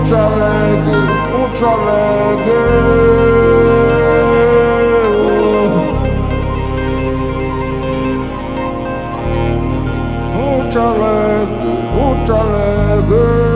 Uçalegü, uçalegü. Uçalegü, uçalegü.